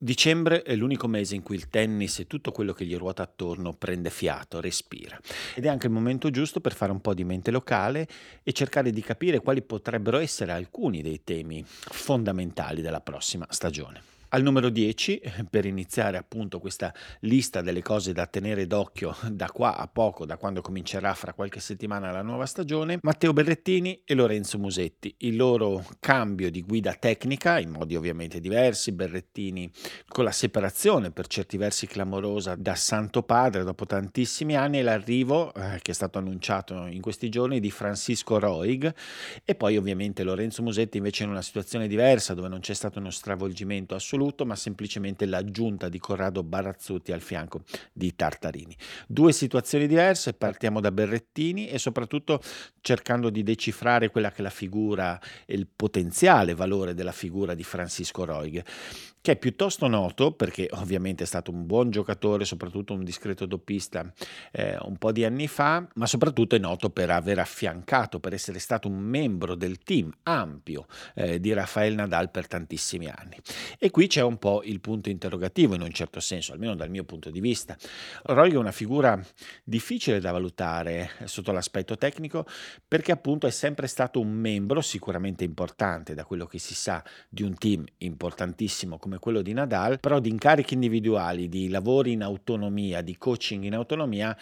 Dicembre è l'unico mese in cui il tennis e tutto quello che gli ruota attorno prende fiato, respira. Ed è anche il momento giusto per fare un po' di mente locale e cercare di capire quali potrebbero essere alcuni dei temi fondamentali della prossima stagione. Al numero 10, per iniziare appunto questa lista delle cose da tenere d'occhio da qua a poco, da quando comincerà fra qualche settimana la nuova stagione, Matteo Berrettini e Lorenzo Musetti. Il loro cambio di guida tecnica, in modi ovviamente diversi, Berrettini con la separazione per certi versi clamorosa da Santo Padre dopo tantissimi anni e l'arrivo, eh, che è stato annunciato in questi giorni, di Francisco Roig e poi ovviamente Lorenzo Musetti invece in una situazione diversa dove non c'è stato uno stravolgimento assoluto assoluto, ma semplicemente l'aggiunta di Corrado Barazzuti al fianco di Tartarini. Due situazioni diverse, partiamo da Berrettini e soprattutto cercando di decifrare quella che è la figura e il potenziale valore della figura di Francisco Roig che è piuttosto noto perché ovviamente è stato un buon giocatore, soprattutto un discreto doppista eh, un po' di anni fa, ma soprattutto è noto per aver affiancato, per essere stato un membro del team ampio eh, di Rafael Nadal per tantissimi anni. E qui c'è un po' il punto interrogativo in un certo senso, almeno dal mio punto di vista. Roy è una figura difficile da valutare sotto l'aspetto tecnico perché appunto è sempre stato un membro sicuramente importante da quello che si sa di un team importantissimo come come quello di Nadal, però di incarichi individuali, di lavori in autonomia, di coaching in autonomia,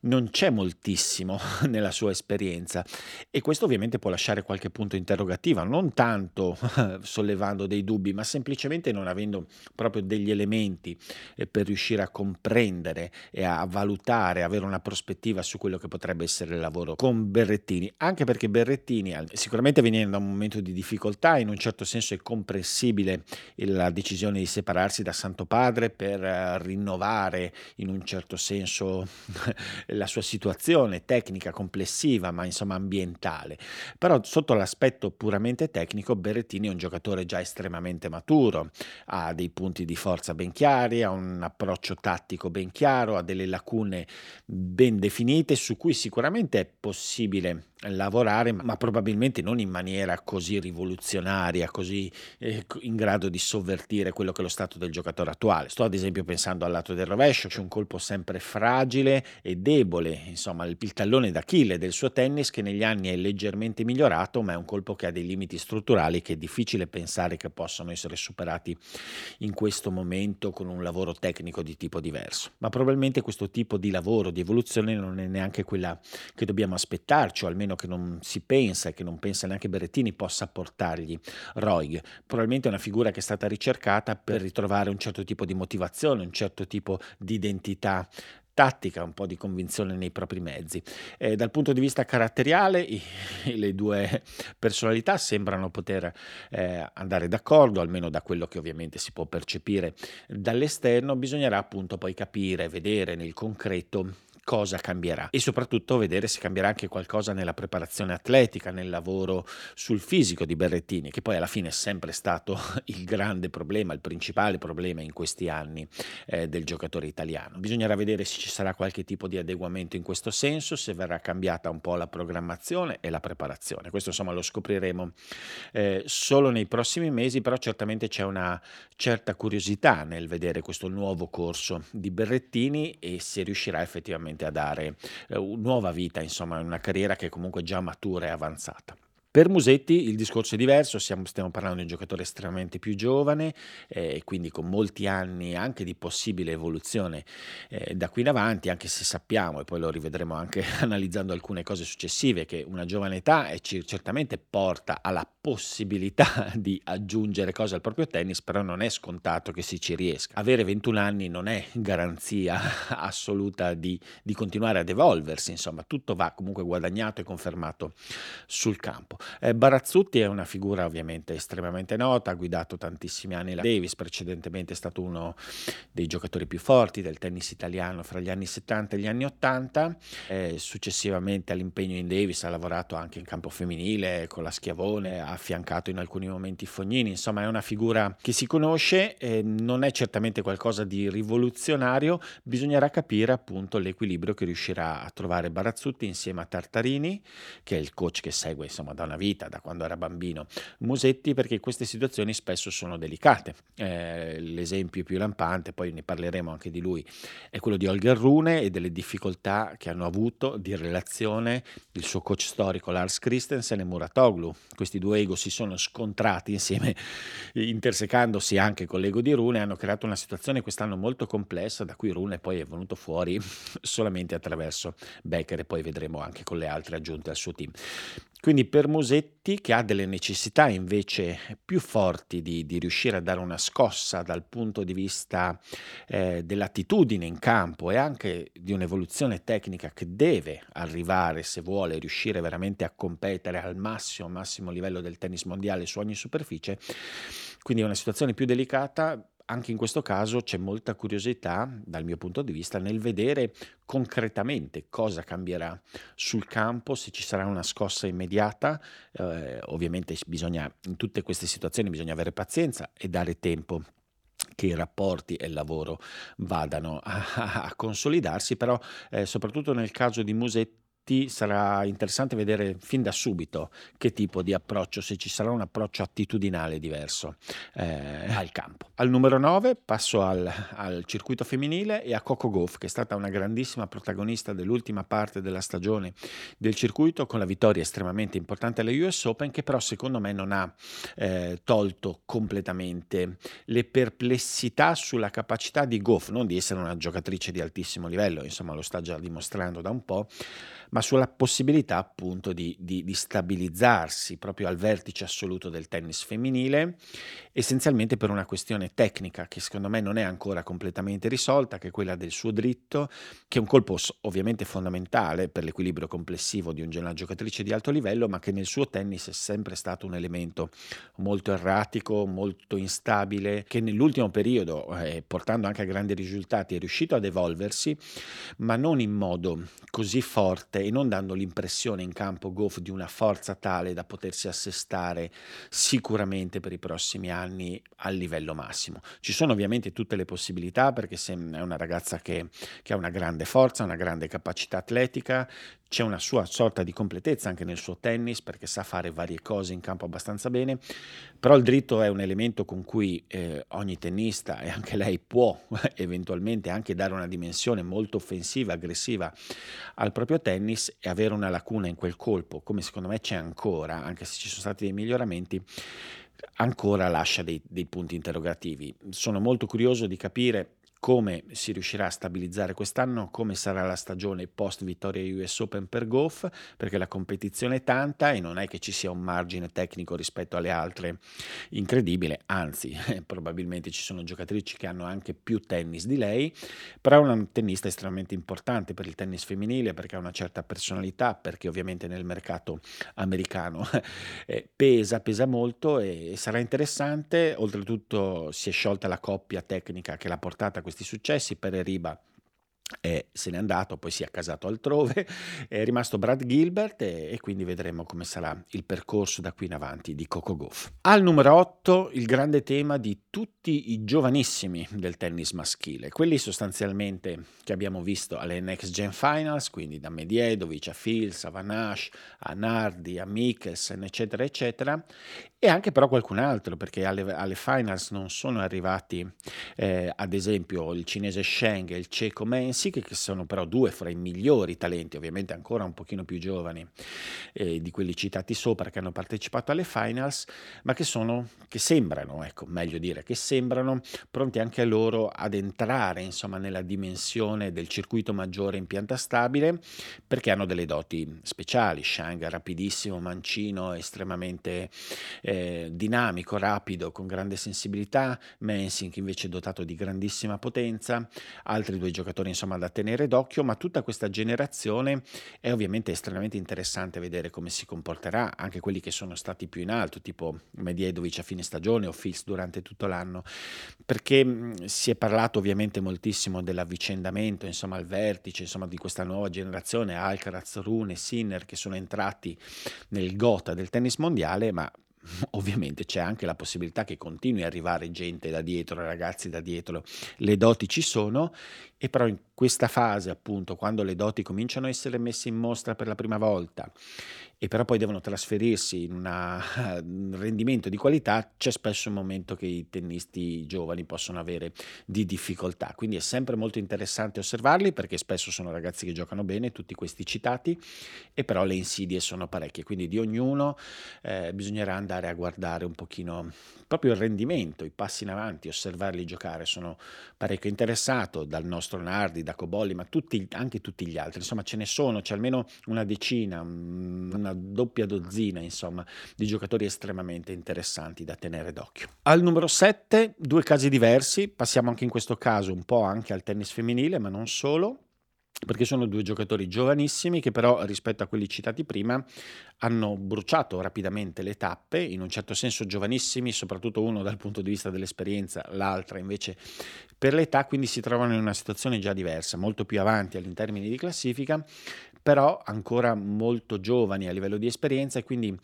non c'è moltissimo nella sua esperienza. E questo ovviamente può lasciare qualche punto interrogativo, non tanto sollevando dei dubbi, ma semplicemente non avendo proprio degli elementi eh, per riuscire a comprendere e a valutare, avere una prospettiva su quello che potrebbe essere il lavoro con Berrettini, anche perché Berrettini sicuramente venendo da un momento di difficoltà, in un certo senso è comprensibile la decisione decisione di separarsi da Santo Padre per eh, rinnovare in un certo senso la sua situazione tecnica complessiva, ma insomma ambientale. Però sotto l'aspetto puramente tecnico Berrettini è un giocatore già estremamente maturo, ha dei punti di forza ben chiari, ha un approccio tattico ben chiaro, ha delle lacune ben definite su cui sicuramente è possibile lavorare, ma probabilmente non in maniera così rivoluzionaria, così eh, in grado di sovvertire quello che è lo stato del giocatore attuale. Sto ad esempio pensando al lato del rovescio, c'è un colpo sempre fragile e debole, insomma il, il tallone d'Achille del suo tennis che negli anni è leggermente migliorato, ma è un colpo che ha dei limiti strutturali che è difficile pensare che possano essere superati in questo momento con un lavoro tecnico di tipo diverso. Ma probabilmente questo tipo di lavoro, di evoluzione non è neanche quella che dobbiamo aspettarci, o almeno meno che non si pensa e che non pensa neanche Berettini possa portargli Roig. Probabilmente è una figura che è stata ricercata per ritrovare un certo tipo di motivazione, un certo tipo di identità tattica, un po' di convinzione nei propri mezzi. Eh, dal punto di vista caratteriale, i, le due personalità sembrano poter eh, andare d'accordo, almeno da quello che ovviamente si può percepire dall'esterno. Bisognerà appunto poi capire, vedere nel concreto cosa cambierà e soprattutto vedere se cambierà anche qualcosa nella preparazione atletica, nel lavoro sul fisico di Berrettini, che poi alla fine è sempre stato il grande problema, il principale problema in questi anni eh, del giocatore italiano. Bisognerà vedere se ci sarà qualche tipo di adeguamento in questo senso, se verrà cambiata un po' la programmazione e la preparazione. Questo insomma lo scopriremo eh, solo nei prossimi mesi, però certamente c'è una certa curiosità nel vedere questo nuovo corso di Berrettini e se riuscirà effettivamente sicuramente a dare eh, nuova vita, insomma, una carriera che è comunque già matura e avanzata. Per Musetti il discorso è diverso, stiamo, stiamo parlando di un giocatore estremamente più giovane, eh, quindi con molti anni anche di possibile evoluzione eh, da qui in avanti, anche se sappiamo, e poi lo rivedremo anche analizzando alcune cose successive, che una giovane età e c- certamente porta alla possibilità di aggiungere cose al proprio tennis, però non è scontato che si ci riesca. Avere 21 anni non è garanzia assoluta di, di continuare ad evolversi, insomma, tutto va comunque guadagnato e confermato sul campo. Eh, Barazzutti è una figura ovviamente estremamente nota, ha guidato tantissimi anni la Davis, precedentemente è stato uno dei giocatori più forti del tennis italiano fra gli anni 70 e gli anni 80, eh, successivamente all'impegno in Davis ha lavorato anche in campo femminile con la Schiavone, ha affiancato in alcuni momenti Fognini, insomma è una figura che si conosce, eh, non è certamente qualcosa di rivoluzionario, bisognerà capire appunto l'equilibrio che riuscirà a trovare Barazzutti insieme a Tartarini, che è il coach che segue insomma da una vita, da quando era bambino, Musetti, perché queste situazioni spesso sono delicate. Eh, l'esempio più lampante, poi ne parleremo anche di lui, è quello di Holger Rune e delle difficoltà che hanno avuto di relazione il suo coach storico Lars Christensen e Muratoglu. Questi due ego si sono scontrati insieme, intersecandosi anche con l'ego di Rune, hanno creato una situazione quest'anno molto complessa, da cui Rune poi è venuto fuori solamente attraverso Becker e poi vedremo anche con le altre aggiunte al suo team. Quindi per Musetti, che ha delle necessità invece più forti di, di riuscire a dare una scossa dal punto di vista eh, dell'attitudine in campo e anche di un'evoluzione tecnica che deve arrivare se vuole riuscire veramente a competere al massimo, massimo livello del tennis mondiale su ogni superficie, quindi è una situazione più delicata, anche in questo caso c'è molta curiosità, dal mio punto di vista, nel vedere concretamente cosa cambierà sul campo, se ci sarà una scossa immediata. Eh, ovviamente bisogna, in tutte queste situazioni bisogna avere pazienza e dare tempo che i rapporti e il lavoro vadano a, a consolidarsi, però eh, soprattutto nel caso di Musetti sarà interessante vedere fin da subito che tipo di approccio, se ci sarà un approccio attitudinale diverso eh, al campo. Al numero 9 passo al, al, circuito femminile e a Coco Goff, che è stata una grandissima protagonista dell'ultima parte della stagione del circuito, con la vittoria estremamente importante alle US Open, che però secondo me non ha eh, tolto completamente le perplessità sulla capacità di Goff, non di essere una giocatrice di altissimo livello, insomma lo sta già dimostrando da un po', ma sulla possibilità appunto di, di, di, stabilizzarsi proprio al vertice assoluto del tennis femminile, essenzialmente per una questione tecnica che secondo me non è ancora completamente risolta, che è quella del suo dritto, che è un colpo ovviamente fondamentale per l'equilibrio complessivo di una giocatrice di alto livello, ma che nel suo tennis è sempre stato un elemento molto erratico, molto instabile, che nell'ultimo periodo, eh, portando anche a grandi risultati, è riuscito ad evolversi, ma non in modo così forte e non dando l'impressione in campo Goff di una forza tale da potersi assestare sicuramente per i prossimi anni al livello massimo. Ci sono ovviamente tutte le possibilità perché è una ragazza che, che ha una grande forza, una grande capacità atletica, c'è una sua sorta di completezza anche nel suo tennis perché sa fare varie cose in campo abbastanza bene, però il dritto è un elemento con cui eh, ogni tennista e anche lei può eventualmente anche dare una dimensione molto offensiva, aggressiva al proprio tennis e avere una lacuna in quel colpo, come secondo me c'è ancora, anche se ci sono stati dei miglioramenti ancora lascia dei, dei punti interrogativi. Sono molto curioso di capire come si riuscirà a stabilizzare quest'anno, come sarà la stagione post vittoria US Open per Goff, perché la competizione è tanta e non è che ci sia un margine tecnico rispetto alle altre. Incredibile, anzi probabilmente ci sono giocatrici che hanno anche più tennis di lei, però è una tennista estremamente importante per il tennis femminile perché ha una certa personalità, perché ovviamente nel mercato americano eh, pesa, pesa molto e sarà interessante, oltretutto si è sciolta la coppia tecnica che l'ha portata a questa questi successi, Riba e se n'è andato, poi si è accasato altrove, è rimasto Brad Gilbert e, e, quindi vedremo come sarà il percorso da qui in avanti di Coco Goff. Al numero 8 il grande tema di tutti i giovanissimi del tennis maschile, quelli sostanzialmente che abbiamo visto alle Next Gen Finals, quindi da Mediedovic a Fils, a Vanash, a Nardi, a Mikkelsen, eccetera, eccetera, e anche però qualcun altro, perché alle, alle finals non sono arrivati, eh, ad esempio, il cinese Sheng e il ceco Mensik, che sono però due fra i migliori talenti, ovviamente ancora un pochino più giovani eh, di quelli citati sopra, che hanno partecipato alle finals, ma che sono, che sembrano, ecco, meglio dire, che sembrano pronti anche loro ad entrare, insomma, nella dimensione del circuito maggiore in pianta stabile, perché hanno delle doti speciali. Shang rapidissimo, mancino, estremamente... Eh, dinamico, rapido, con grande sensibilità, Mensink invece dotato di grandissima potenza, altri due giocatori insomma insomma da tenere d'occhio, ma tutta questa generazione è ovviamente estremamente interessante vedere come si comporterà, anche quelli che sono stati più in alto, tipo Medjedovic a fine stagione o Fils durante tutto l'anno, perché si è parlato ovviamente moltissimo dell'avvicendamento, insomma al vertice, insomma di questa nuova generazione, Alcaraz, Rune, Sinner che sono entrati nel gota del tennis mondiale, ma ovviamente c'è anche la possibilità che continui ad arrivare gente da dietro, ragazzi da dietro, le doti ci sono, e però in questa fase appunto, quando le doti cominciano a essere messe in mostra per la prima volta e però poi devono trasferirsi in una, un rendimento di qualità, c'è spesso un momento che i tennisti giovani possono avere di difficoltà. Quindi è sempre molto interessante osservarli perché spesso sono ragazzi che giocano bene, tutti questi citati, e però le insidie sono parecchie. Quindi di ognuno eh, bisognerà andare a guardare un pochino proprio il rendimento, i passi in avanti, osservarli giocare. Sono parecchio interessato dal nostro Nardi, da Cobolli, ma tutti, anche tutti gli altri. Insomma, ce ne sono, c'è almeno una decina, una doppia dozzina, insomma, di giocatori estremamente interessanti da tenere d'occhio. Al numero 7, due casi diversi, passiamo anche in questo caso un po' anche al tennis femminile, ma non solo perché sono due giocatori giovanissimi che però rispetto a quelli citati prima hanno bruciato rapidamente le tappe, in un certo senso giovanissimi, soprattutto uno dal punto di vista dell'esperienza, l'altra invece per l'età, quindi si trovano in una situazione già diversa, molto più avanti in di classifica, però ancora molto giovani a livello di esperienza e quindi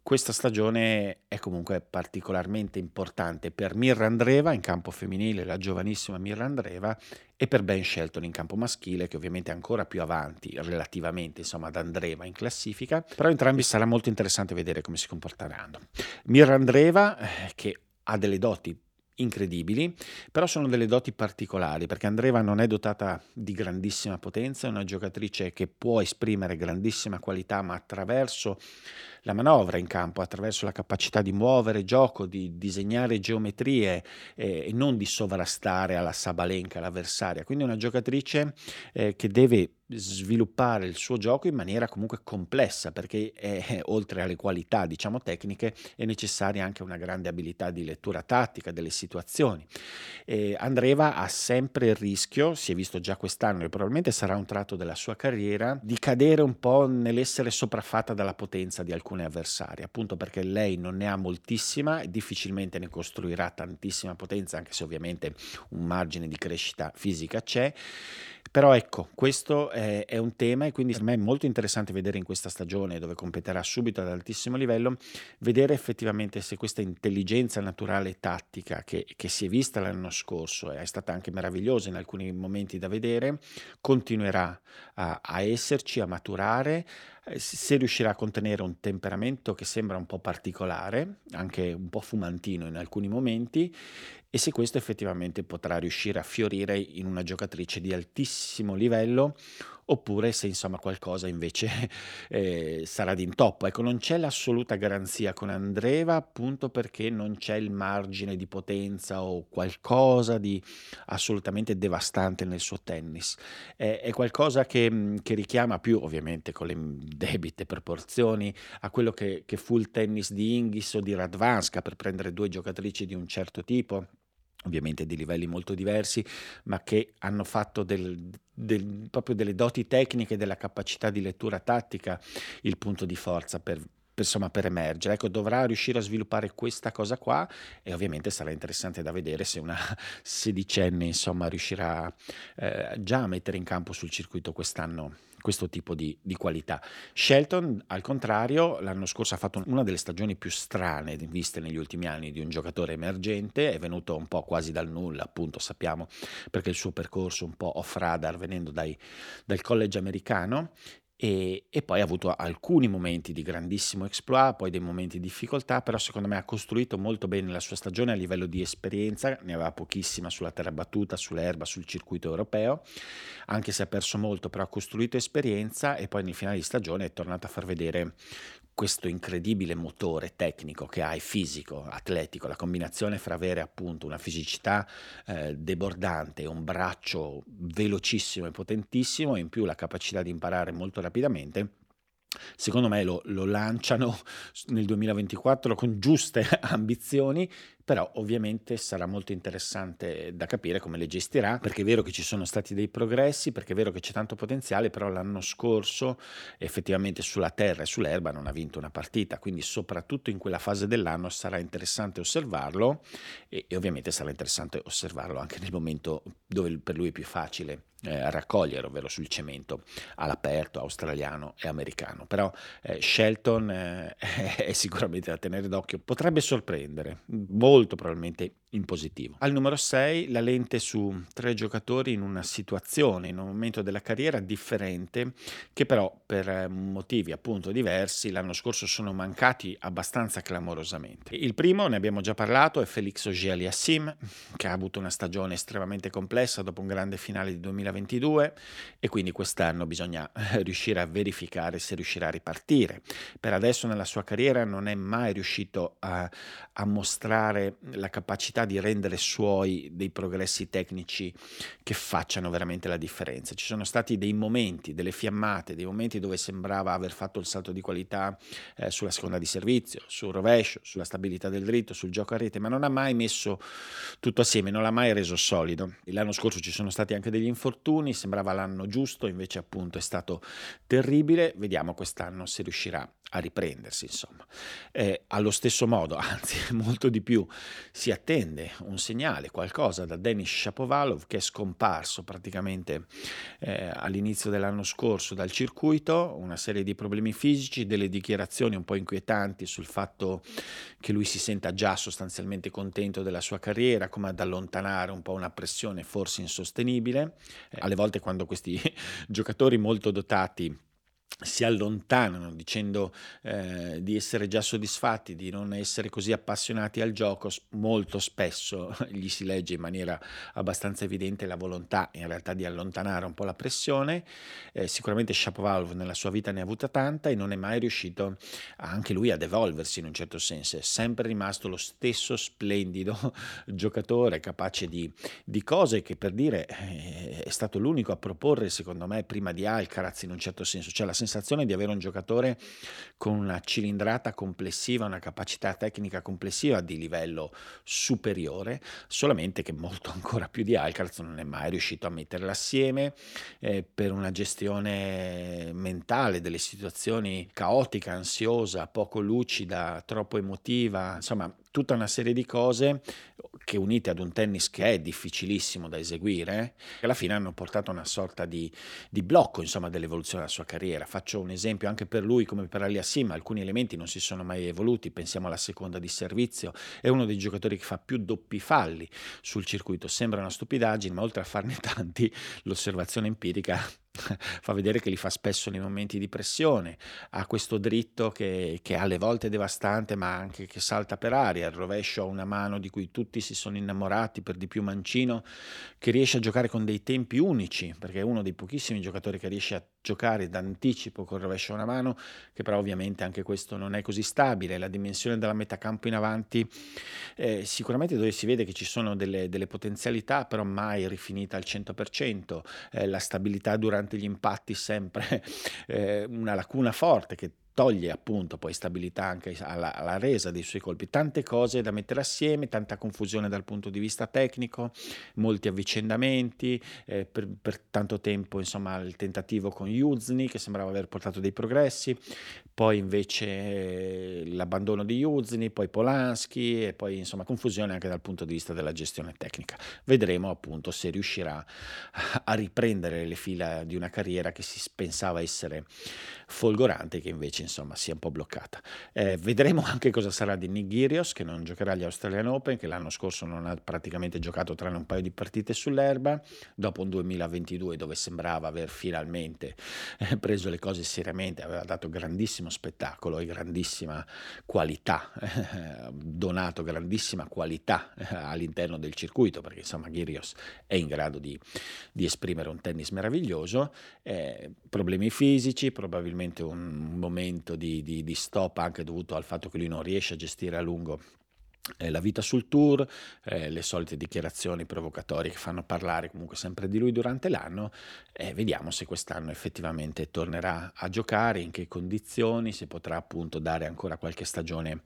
questa stagione è comunque particolarmente importante per Mirra Andreva in campo femminile, la giovanissima Mirra Andreva, e per Ben Shelton in campo maschile, che ovviamente è ancora più avanti relativamente insomma, ad Andreva in classifica, però entrambi sarà molto interessante vedere come si comporteranno. Mirra Andreva, eh, che ha delle doti incredibili, però sono delle doti particolari perché Andreva non è dotata di grandissima potenza, è una giocatrice che può esprimere grandissima qualità, ma attraverso la manovra in campo, attraverso la capacità di muovere gioco, di disegnare geometrie eh, e non di sovrastare alla Sabalenka l'avversaria. Quindi una giocatrice eh, che deve sviluppare il suo gioco in maniera comunque complessa perché è, oltre alle qualità diciamo tecniche è necessaria anche una grande abilità di lettura tattica delle situazioni e Andreva ha sempre il rischio si è visto già quest'anno e probabilmente sarà un tratto della sua carriera di cadere un po' nell'essere sopraffatta dalla potenza di alcune avversarie appunto perché lei non ne ha moltissima e difficilmente ne costruirà tantissima potenza anche se ovviamente un margine di crescita fisica c'è. Però ecco, questo è, un tema e quindi per me è molto interessante vedere in questa stagione, dove competerà subito ad altissimo livello, vedere effettivamente se questa intelligenza naturale e tattica che, che si è vista l'anno scorso è stata anche meravigliosa in alcuni momenti da vedere, continuerà a, a esserci, a maturare, eh, se riuscirà a contenere un temperamento che sembra un po' particolare, anche un po' fumantino in alcuni momenti, e se questo effettivamente potrà riuscire a fiorire in una giocatrice di altissimo livello oppure se insomma qualcosa invece eh, sarà d'intoppo. Ecco, non c'è l'assoluta garanzia con Andreva appunto perché non c'è il margine di potenza o qualcosa di assolutamente devastante nel suo tennis. È, è qualcosa che, che, richiama più, ovviamente con le debite proporzioni, a quello che, che fu il tennis di Inghis o di Radvanska per prendere due giocatrici di un certo tipo ovviamente di livelli molto diversi, ma che hanno fatto del, del, proprio delle doti tecniche, della capacità di lettura tattica il punto di forza per, insomma, per emergere. Ecco, dovrà riuscire a sviluppare questa cosa qua e ovviamente sarà interessante da vedere se una sedicenne insomma, riuscirà eh, già a mettere in campo sul circuito quest'anno questo tipo di, di, qualità. Shelton, al contrario, l'anno scorso ha fatto una delle stagioni più strane viste negli ultimi anni di un giocatore emergente, è venuto un po' quasi dal nulla, appunto sappiamo perché il suo percorso un po' off-radar venendo dai, dal college americano e, e, poi ha avuto alcuni momenti di grandissimo exploit, poi dei momenti di difficoltà, però secondo me ha costruito molto bene la sua stagione a livello di esperienza, ne aveva pochissima sulla terra battuta, sull'erba, sul circuito europeo, anche se ha perso molto, però ha costruito esperienza e poi nel finale di stagione è tornato a far vedere questo incredibile motore tecnico che hai, fisico, atletico, la combinazione fra avere appunto una fisicità eh, debordante un braccio velocissimo e potentissimo, e in più la capacità di imparare molto rapidamente, secondo me lo, lo, lanciano nel 2024 con giuste ambizioni però ovviamente sarà molto interessante da capire come le gestirà, perché è vero che ci sono stati dei progressi, perché è vero che c'è tanto potenziale, però l'anno scorso effettivamente sulla terra e sull'erba non ha vinto una partita, quindi soprattutto in quella fase dell'anno sarà interessante osservarlo e, e ovviamente sarà interessante osservarlo anche nel momento dove per lui è più facile eh, raccogliere, ovvero sul cemento all'aperto australiano e americano. Però eh, Shelton eh, è sicuramente da tenere d'occhio, potrebbe sorprendere, molto probabilmente in positivo. Al numero 6 la lente su tre giocatori in una situazione, in un momento della carriera differente, che però per eh, motivi appunto diversi l'anno scorso sono mancati abbastanza clamorosamente. Il primo, ne abbiamo già parlato, è Felix Auger-Aliassime, che ha avuto una stagione estremamente complessa dopo un grande finale di 2022 e quindi quest'anno bisogna eh, riuscire a verificare se riuscirà a ripartire. Per adesso nella sua carriera non è mai riuscito a, a mostrare la capacità di rendere suoi dei progressi tecnici che facciano veramente la differenza. Ci sono stati dei momenti, delle fiammate, dei momenti dove sembrava aver fatto il salto di qualità eh, sulla seconda di servizio, sul rovescio, sulla stabilità del dritto, sul gioco a rete, ma non ha mai messo tutto assieme, non l'ha mai reso solido. L'anno scorso ci sono stati anche degli infortuni, sembrava l'anno giusto, invece appunto è stato terribile. Vediamo quest'anno se riuscirà a riprendersi, insomma. Eh, allo stesso modo, anzi molto di più, si attende un segnale, qualcosa da Denis Shapovalov che è scomparso praticamente eh, all'inizio dell'anno scorso dal circuito, una serie di problemi fisici, delle dichiarazioni un po' inquietanti sul fatto che lui si senta già sostanzialmente contento della sua carriera, come ad allontanare un po' una pressione forse insostenibile. Eh, alle volte quando questi giocatori molto dotati si allontanano dicendo eh, di essere già soddisfatti, di non essere così appassionati al gioco, molto spesso gli si legge in maniera abbastanza evidente la volontà in realtà di allontanare un po' la pressione. Eh, sicuramente Shapovalov nella sua vita ne ha avuta tanta e non è mai riuscito anche lui ad evolversi in un certo senso, è sempre rimasto lo stesso splendido giocatore capace di, di cose che per dire eh, è stato l'unico a proporre secondo me prima di Alcaraz in un certo senso, cioè la sensazione di avere un giocatore con una cilindrata complessiva, una capacità tecnica complessiva di livello superiore, solamente che molto ancora più di Alcaraz non è mai riuscito a metterla assieme eh, per una gestione mentale delle situazioni caotica, ansiosa, poco lucida, troppo emotiva, insomma tutta una serie di cose che unite ad un tennis che è difficilissimo da eseguire, alla fine hanno portato a una sorta di, di blocco insomma, dell'evoluzione della sua carriera. Faccio un esempio anche per lui come per Aliassim, alcuni elementi non si sono mai evoluti, pensiamo alla seconda di servizio, è uno dei giocatori che fa più doppi falli sul circuito, sembra una stupidaggine, ma oltre a farne tanti, l'osservazione empirica fa vedere che li fa spesso nei momenti di pressione, ha questo dritto che, che alle volte è devastante ma anche che salta per aria, il rovescio ha una mano di cui tutti si sono innamorati, per di più Mancino, che riesce a giocare con dei tempi unici, perché è uno dei pochissimi giocatori che riesce a giocare d'anticipo col rovescio a una mano, che però ovviamente anche questo non è così stabile, la dimensione della metacampo in avanti eh, sicuramente dove si vede che ci sono delle, delle potenzialità, però mai rifinita al 100%, eh, la stabilità durante gli impatti sempre eh, una lacuna forte che toglie appunto poi stabilità anche alla, alla, resa dei suoi colpi. Tante cose da mettere assieme, tanta confusione dal punto di vista tecnico, molti avvicendamenti, eh, per, per, tanto tempo insomma il tentativo con Yuzni che sembrava aver portato dei progressi, poi invece eh, l'abbandono di Yuzni, poi Polanski e poi insomma confusione anche dal punto di vista della gestione tecnica. Vedremo appunto se riuscirà a riprendere le fila di una carriera che si pensava essere folgorante che invece insomma sia un po' bloccata. Eh, vedremo anche cosa sarà di Nick Girios che non giocherà agli Australian Open, che l'anno scorso non ha praticamente giocato tranne un paio di partite sull'erba, dopo un 2022 dove sembrava aver finalmente eh, preso le cose seriamente, aveva dato grandissimo spettacolo e grandissima qualità, eh, donato grandissima qualità eh, all'interno del circuito, perché insomma Girios è in grado di, di esprimere un tennis meraviglioso, eh, problemi fisici, probabilmente un momento di, di, di stop anche dovuto al fatto che lui non riesce a gestire a lungo eh, la vita sul tour, eh, le solite dichiarazioni provocatorie che fanno parlare comunque sempre di lui durante l'anno e vediamo se quest'anno effettivamente tornerà a giocare, in che condizioni, se potrà appunto dare ancora qualche stagione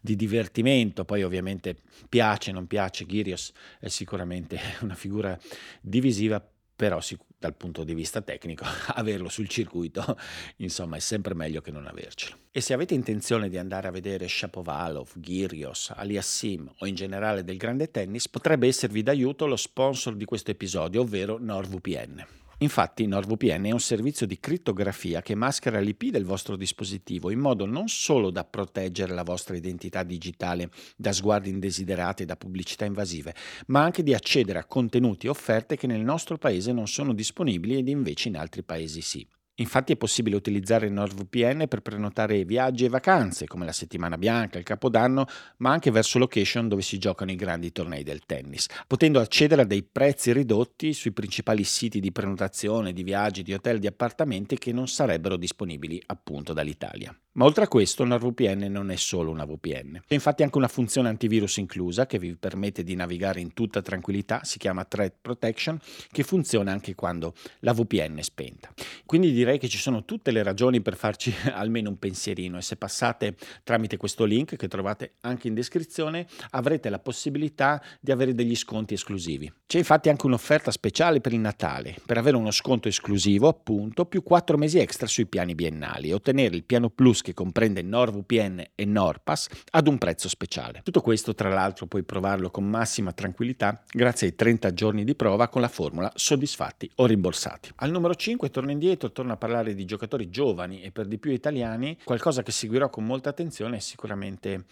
di divertimento. Poi ovviamente piace, non piace, Ghirios è sicuramente una figura divisiva, però dal punto di vista tecnico averlo sul circuito insomma è sempre meglio che non avercelo. E se avete intenzione di andare a vedere Shapovalov, Girios, Aliassim o in generale del grande tennis potrebbe esservi d'aiuto lo sponsor di questo episodio ovvero NordVPN. Infatti NordVPN è un servizio di crittografia che maschera l'IP del vostro dispositivo in modo non solo da proteggere la vostra identità digitale da sguardi indesiderati e da pubblicità invasive, ma anche di accedere a contenuti e offerte che nel nostro paese non sono disponibili ed invece in altri paesi sì. Infatti è possibile utilizzare NordVPN per prenotare viaggi e vacanze, come la settimana bianca, il capodanno, ma anche verso location dove si giocano i grandi tornei del tennis, potendo accedere a dei prezzi ridotti sui principali siti di prenotazione di viaggi, di hotel, di appartamenti che non sarebbero disponibili appunto dall'Italia. Ma oltre a questo, NordVPN non è solo una VPN. C'è infatti anche una funzione antivirus inclusa che vi permette di navigare in tutta tranquillità, si chiama Threat Protection, che funziona anche quando la VPN è spenta. Quindi direi che ci sono tutte le ragioni per farci almeno un pensierino e se passate tramite questo link che trovate anche in descrizione avrete la possibilità di avere degli sconti esclusivi. C'è infatti anche un'offerta speciale per il Natale, per avere uno sconto esclusivo appunto più 4 mesi extra sui piani biennali e ottenere il piano Plus che comprende NordVPN e NordPass ad un prezzo speciale. Tutto questo tra l'altro puoi provarlo con massima tranquillità grazie ai 30 giorni di prova con la formula soddisfatti o rimborsati. Al numero 5 torno indietro, torno a parlare di giocatori giovani e per di più italiani. Qualcosa che seguirò con molta attenzione è sicuramente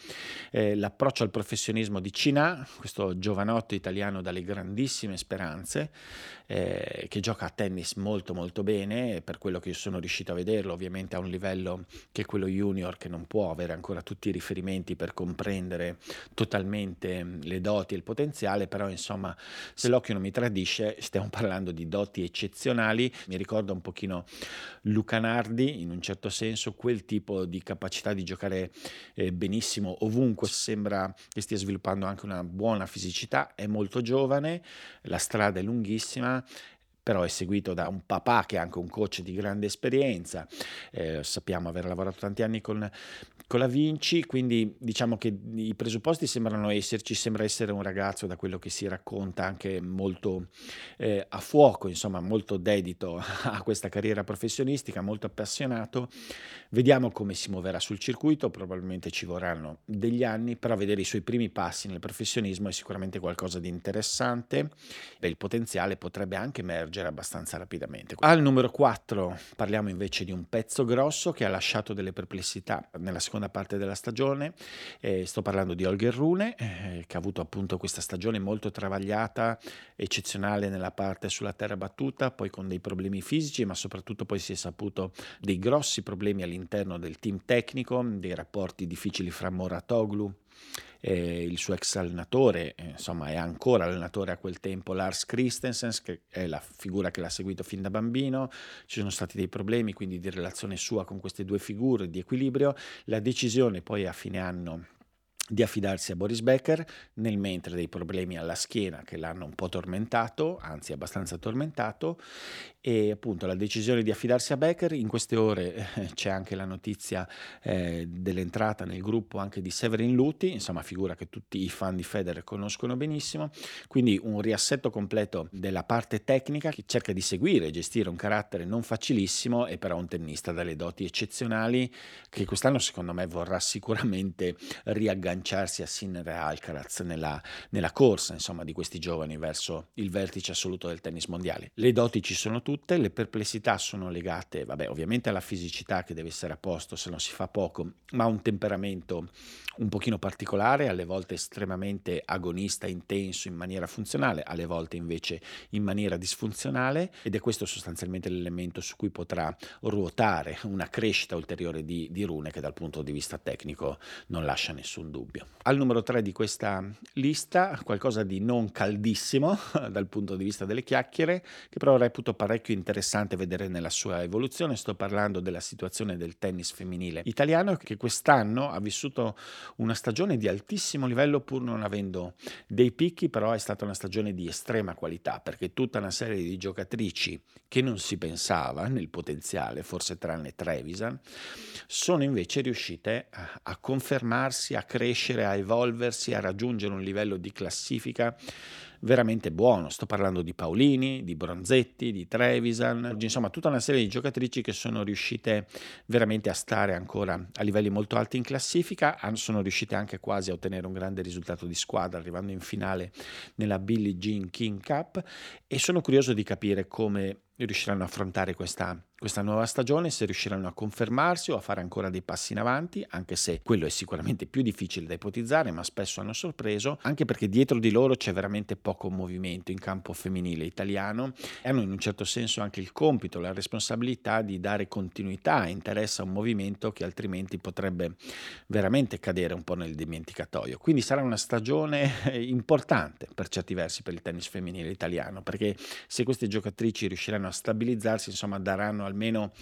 eh, l'approccio al professionismo di Cina, questo giovanotto italiano dalle grandissime speranze eh, che gioca a tennis molto molto bene per quello che io sono riuscito a vederlo, ovviamente a un livello che è quello junior che non può avere ancora tutti i riferimenti per comprendere totalmente le doti e il potenziale, però insomma se l'occhio non mi tradisce stiamo parlando di doti eccezionali, mi ricorda un pochino Luca Nardi in un certo senso, quel tipo di capacità di giocare eh, benissimo ovunque, sembra che stia sviluppando anche una buona fisicità, è molto giovane, la strada è lunghissima, però è seguito da un papà che è anche un coach di grande esperienza, eh, sappiamo aver lavorato tanti anni con, con, la Vinci, quindi diciamo che i presupposti sembrano esserci, sembra essere un ragazzo da quello che si racconta anche molto eh, a fuoco, insomma molto dedito a questa carriera professionistica, molto appassionato, vediamo come si muoverà sul circuito, probabilmente ci vorranno degli anni, però vedere i suoi primi passi nel professionismo è sicuramente qualcosa di interessante, Beh, il potenziale potrebbe anche emergere abbastanza rapidamente. Al numero 4 parliamo invece di un pezzo grosso che ha lasciato delle perplessità nella seconda parte della stagione. Eh, sto parlando di Holger Rune, eh, che ha avuto appunto questa stagione molto travagliata, eccezionale nella parte sulla terra battuta, poi con dei problemi fisici, ma soprattutto poi si è saputo dei grossi problemi all'interno del team tecnico, dei rapporti difficili fra Moratoglu eh, il suo ex allenatore, eh, insomma è ancora allenatore a quel tempo, Lars Christensen, che è la figura che l'ha seguito fin da bambino, ci sono stati dei problemi quindi di relazione sua con queste due figure, di equilibrio, la decisione poi a fine anno di affidarsi a Boris Becker nel mentre dei problemi alla schiena che l'hanno un po' tormentato, anzi abbastanza tormentato, e appunto la decisione di affidarsi a Becker, in queste ore eh, c'è anche la notizia eh, dell'entrata nel gruppo anche di Severin Luti, insomma figura che tutti i fan di Federer conoscono benissimo, quindi un riassetto completo della parte tecnica che cerca di seguire e gestire un carattere non facilissimo e però un tennista dalle doti eccezionali che quest'anno secondo me vorrà sicuramente riagganciarsi a Sinner e Alcaraz nella, nella corsa insomma di questi giovani verso il vertice assoluto del tennis mondiale. Le doti ci sono tutte, le perplessità sono legate, vabbè, ovviamente alla fisicità che deve essere a posto, se non si fa poco, ma a un temperamento un pochino particolare, alle volte estremamente agonista, intenso in maniera funzionale, alle volte invece in maniera disfunzionale ed è questo sostanzialmente l'elemento su cui potrà ruotare una crescita ulteriore di, di Rune che dal punto di vista tecnico non lascia nessun dubbio. Dubbio. Al numero 3 di questa lista, qualcosa di non caldissimo dal punto di vista delle chiacchiere, che però reputo parecchio interessante vedere nella sua evoluzione. Sto parlando della situazione del tennis femminile italiano che quest'anno ha vissuto una stagione di altissimo livello pur non avendo dei picchi, però è stata una stagione di estrema qualità perché tutta una serie di giocatrici che non si pensava nel potenziale, forse tranne Trevisan, sono invece riuscite a, confermarsi, a crescere, a evolversi, a raggiungere un livello di classifica veramente buono. Sto parlando di Paolini, di Bronzetti, di Trevisan, insomma tutta una serie di giocatrici che sono riuscite veramente a stare ancora a livelli molto alti in classifica, sono riuscite anche quasi a ottenere un grande risultato di squadra arrivando in finale nella Billie Jean King Cup e sono curioso di capire come riusciranno a affrontare questa questa nuova stagione se riusciranno a confermarsi o a fare ancora dei passi in avanti, anche se quello è sicuramente più difficile da ipotizzare, ma spesso hanno sorpreso, anche perché dietro di loro c'è veramente poco movimento in campo femminile italiano e hanno in un certo senso anche il compito, la responsabilità di dare continuità e interesse a un movimento che altrimenti potrebbe veramente cadere un po' nel dimenticatoio. Quindi sarà una stagione importante per certi versi per il tennis femminile italiano, perché se queste giocatrici riusciranno a stabilizzarsi, insomma, daranno almeno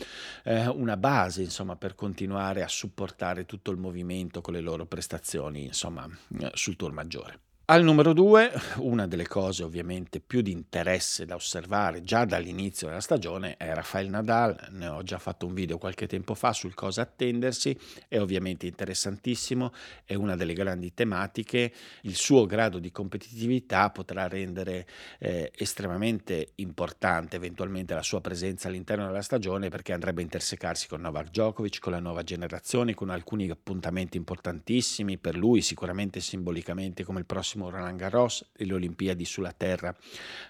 eh, una base insomma, per continuare a supportare tutto il movimento con le loro prestazioni insomma, eh, sul tour maggiore. Al numero due, una delle cose ovviamente più di interesse da osservare già dall'inizio della stagione è Rafael Nadal, ne ho già fatto un video qualche tempo fa sul cosa attendersi, è ovviamente interessantissimo, è una delle grandi tematiche, il suo grado di competitività potrà rendere eh, estremamente importante eventualmente la sua presenza all'interno della stagione perché andrebbe a intersecarsi con Novak Djokovic, con la nuova generazione, con alcuni appuntamenti importantissimi per lui, sicuramente simbolicamente come il prossimo prossimo Roland Garros e le Olimpiadi sulla terra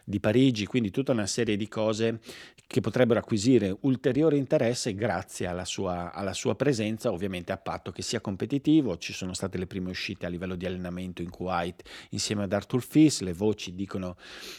di Parigi, quindi tutta una serie di cose che potrebbero acquisire ulteriore interesse grazie alla sua, alla sua presenza, ovviamente a patto che sia competitivo. Ci sono state le prime uscite a livello di allenamento in Kuwait insieme ad Arthur Fils, le voci dicono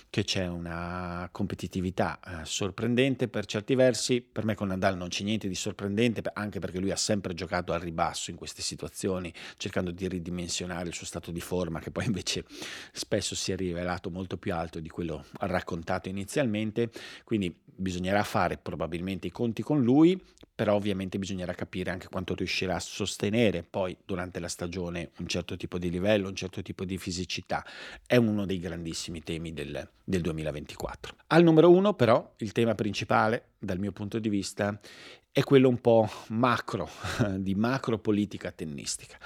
che c'è una competitività eh, sorprendente per certi versi, per me con Nadal non c'è niente di sorprendente, anche perché lui ha sempre giocato al ribasso in queste situazioni, cercando di ridimensionare il suo stato di forma, che poi invece invece spesso si è rivelato molto più alto di quello raccontato inizialmente, quindi bisognerà fare probabilmente i conti con lui, però ovviamente bisognerà capire anche quanto riuscirà a sostenere poi durante la stagione un certo tipo di livello, un certo tipo di fisicità. È uno dei grandissimi temi del, del 2024. Al numero uno però il tema principale dal mio punto di vista è quello un po' macro, di macro politica tennistica.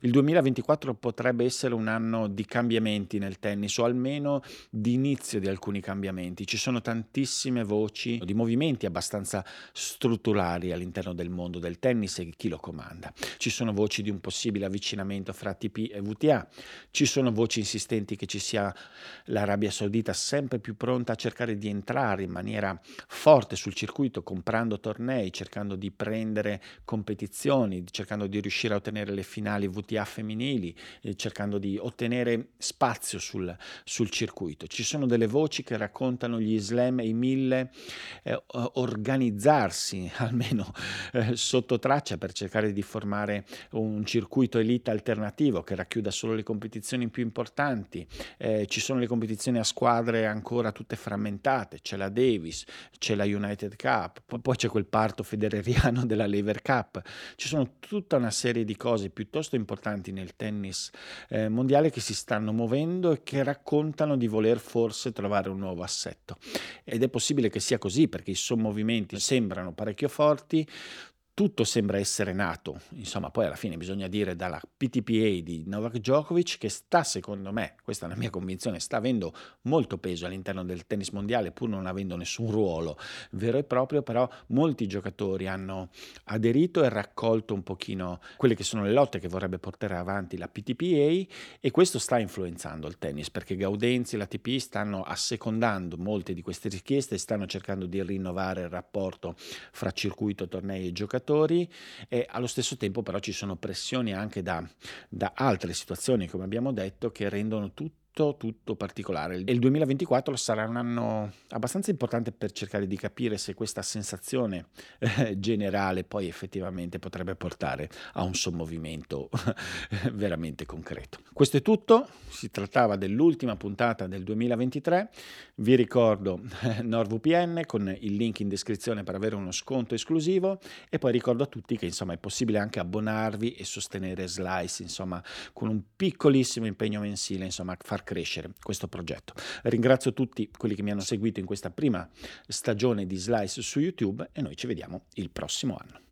Il 2024 potrebbe essere un anno di cambiamenti nel tennis o almeno di inizio di alcuni cambiamenti. Ci sono tantissime voci di movimenti abbastanza strutturali all'interno del mondo del tennis e chi lo comanda. Ci sono voci di un possibile avvicinamento fra ATP e VTA, ci sono voci insistenti che ci sia l'Arabia Saudita sempre più pronta a cercare di entrare in maniera forte sul circuito comprando tornei, cercando di prendere competizioni, cercando di riuscire a ottenere le finali VTA femminili, eh, cercando di ottenere spazio sul, sul, circuito. Ci sono delle voci che raccontano gli slam e i mille eh, organizzarsi almeno eh, sotto traccia per cercare di formare un circuito elite alternativo che racchiuda solo le competizioni più importanti. Eh, ci sono le competizioni a squadre ancora tutte frammentate, c'è la Davis, c'è la United Cup, poi c'è quel parto federeriano della Lever Cup. Ci sono tutta una serie di cose piuttosto importanti nel tennis eh, mondiale che si stanno muovendo e che raccontano di voler forse trovare un nuovo assetto. Ed è possibile che sia così perché i sommovimenti sembrano parecchio forti, tutto sembra essere nato, insomma poi alla fine bisogna dire dalla PTPA di Novak Djokovic che sta secondo me, questa è la mia convinzione, sta avendo molto peso all'interno del tennis mondiale pur non avendo nessun ruolo vero e proprio, però molti giocatori hanno aderito e raccolto un pochino quelle che sono le lotte che vorrebbe portare avanti la PTPA e questo sta influenzando il tennis perché Gaudenzi e l'ATP stanno assecondando molte di queste richieste e stanno cercando di rinnovare il rapporto fra circuito, tornei e giocatori giocatori e allo stesso tempo però ci sono pressioni anche da, da altre situazioni, come abbiamo detto, che rendono tutto tutto, tutto particolare. E il 2024 sarà un anno abbastanza importante per cercare di capire se questa sensazione eh, generale poi effettivamente potrebbe portare a un sommovimento veramente concreto. Questo è tutto, si trattava dell'ultima puntata del 2023, vi ricordo eh, NordVPN con il link in descrizione per avere uno sconto esclusivo e poi ricordo a tutti che insomma è possibile anche abbonarvi e sostenere Slice insomma con un piccolissimo impegno mensile insomma far crescere questo progetto. Ringrazio tutti quelli che mi hanno seguito in questa prima stagione di Slice su YouTube e noi ci vediamo il prossimo anno.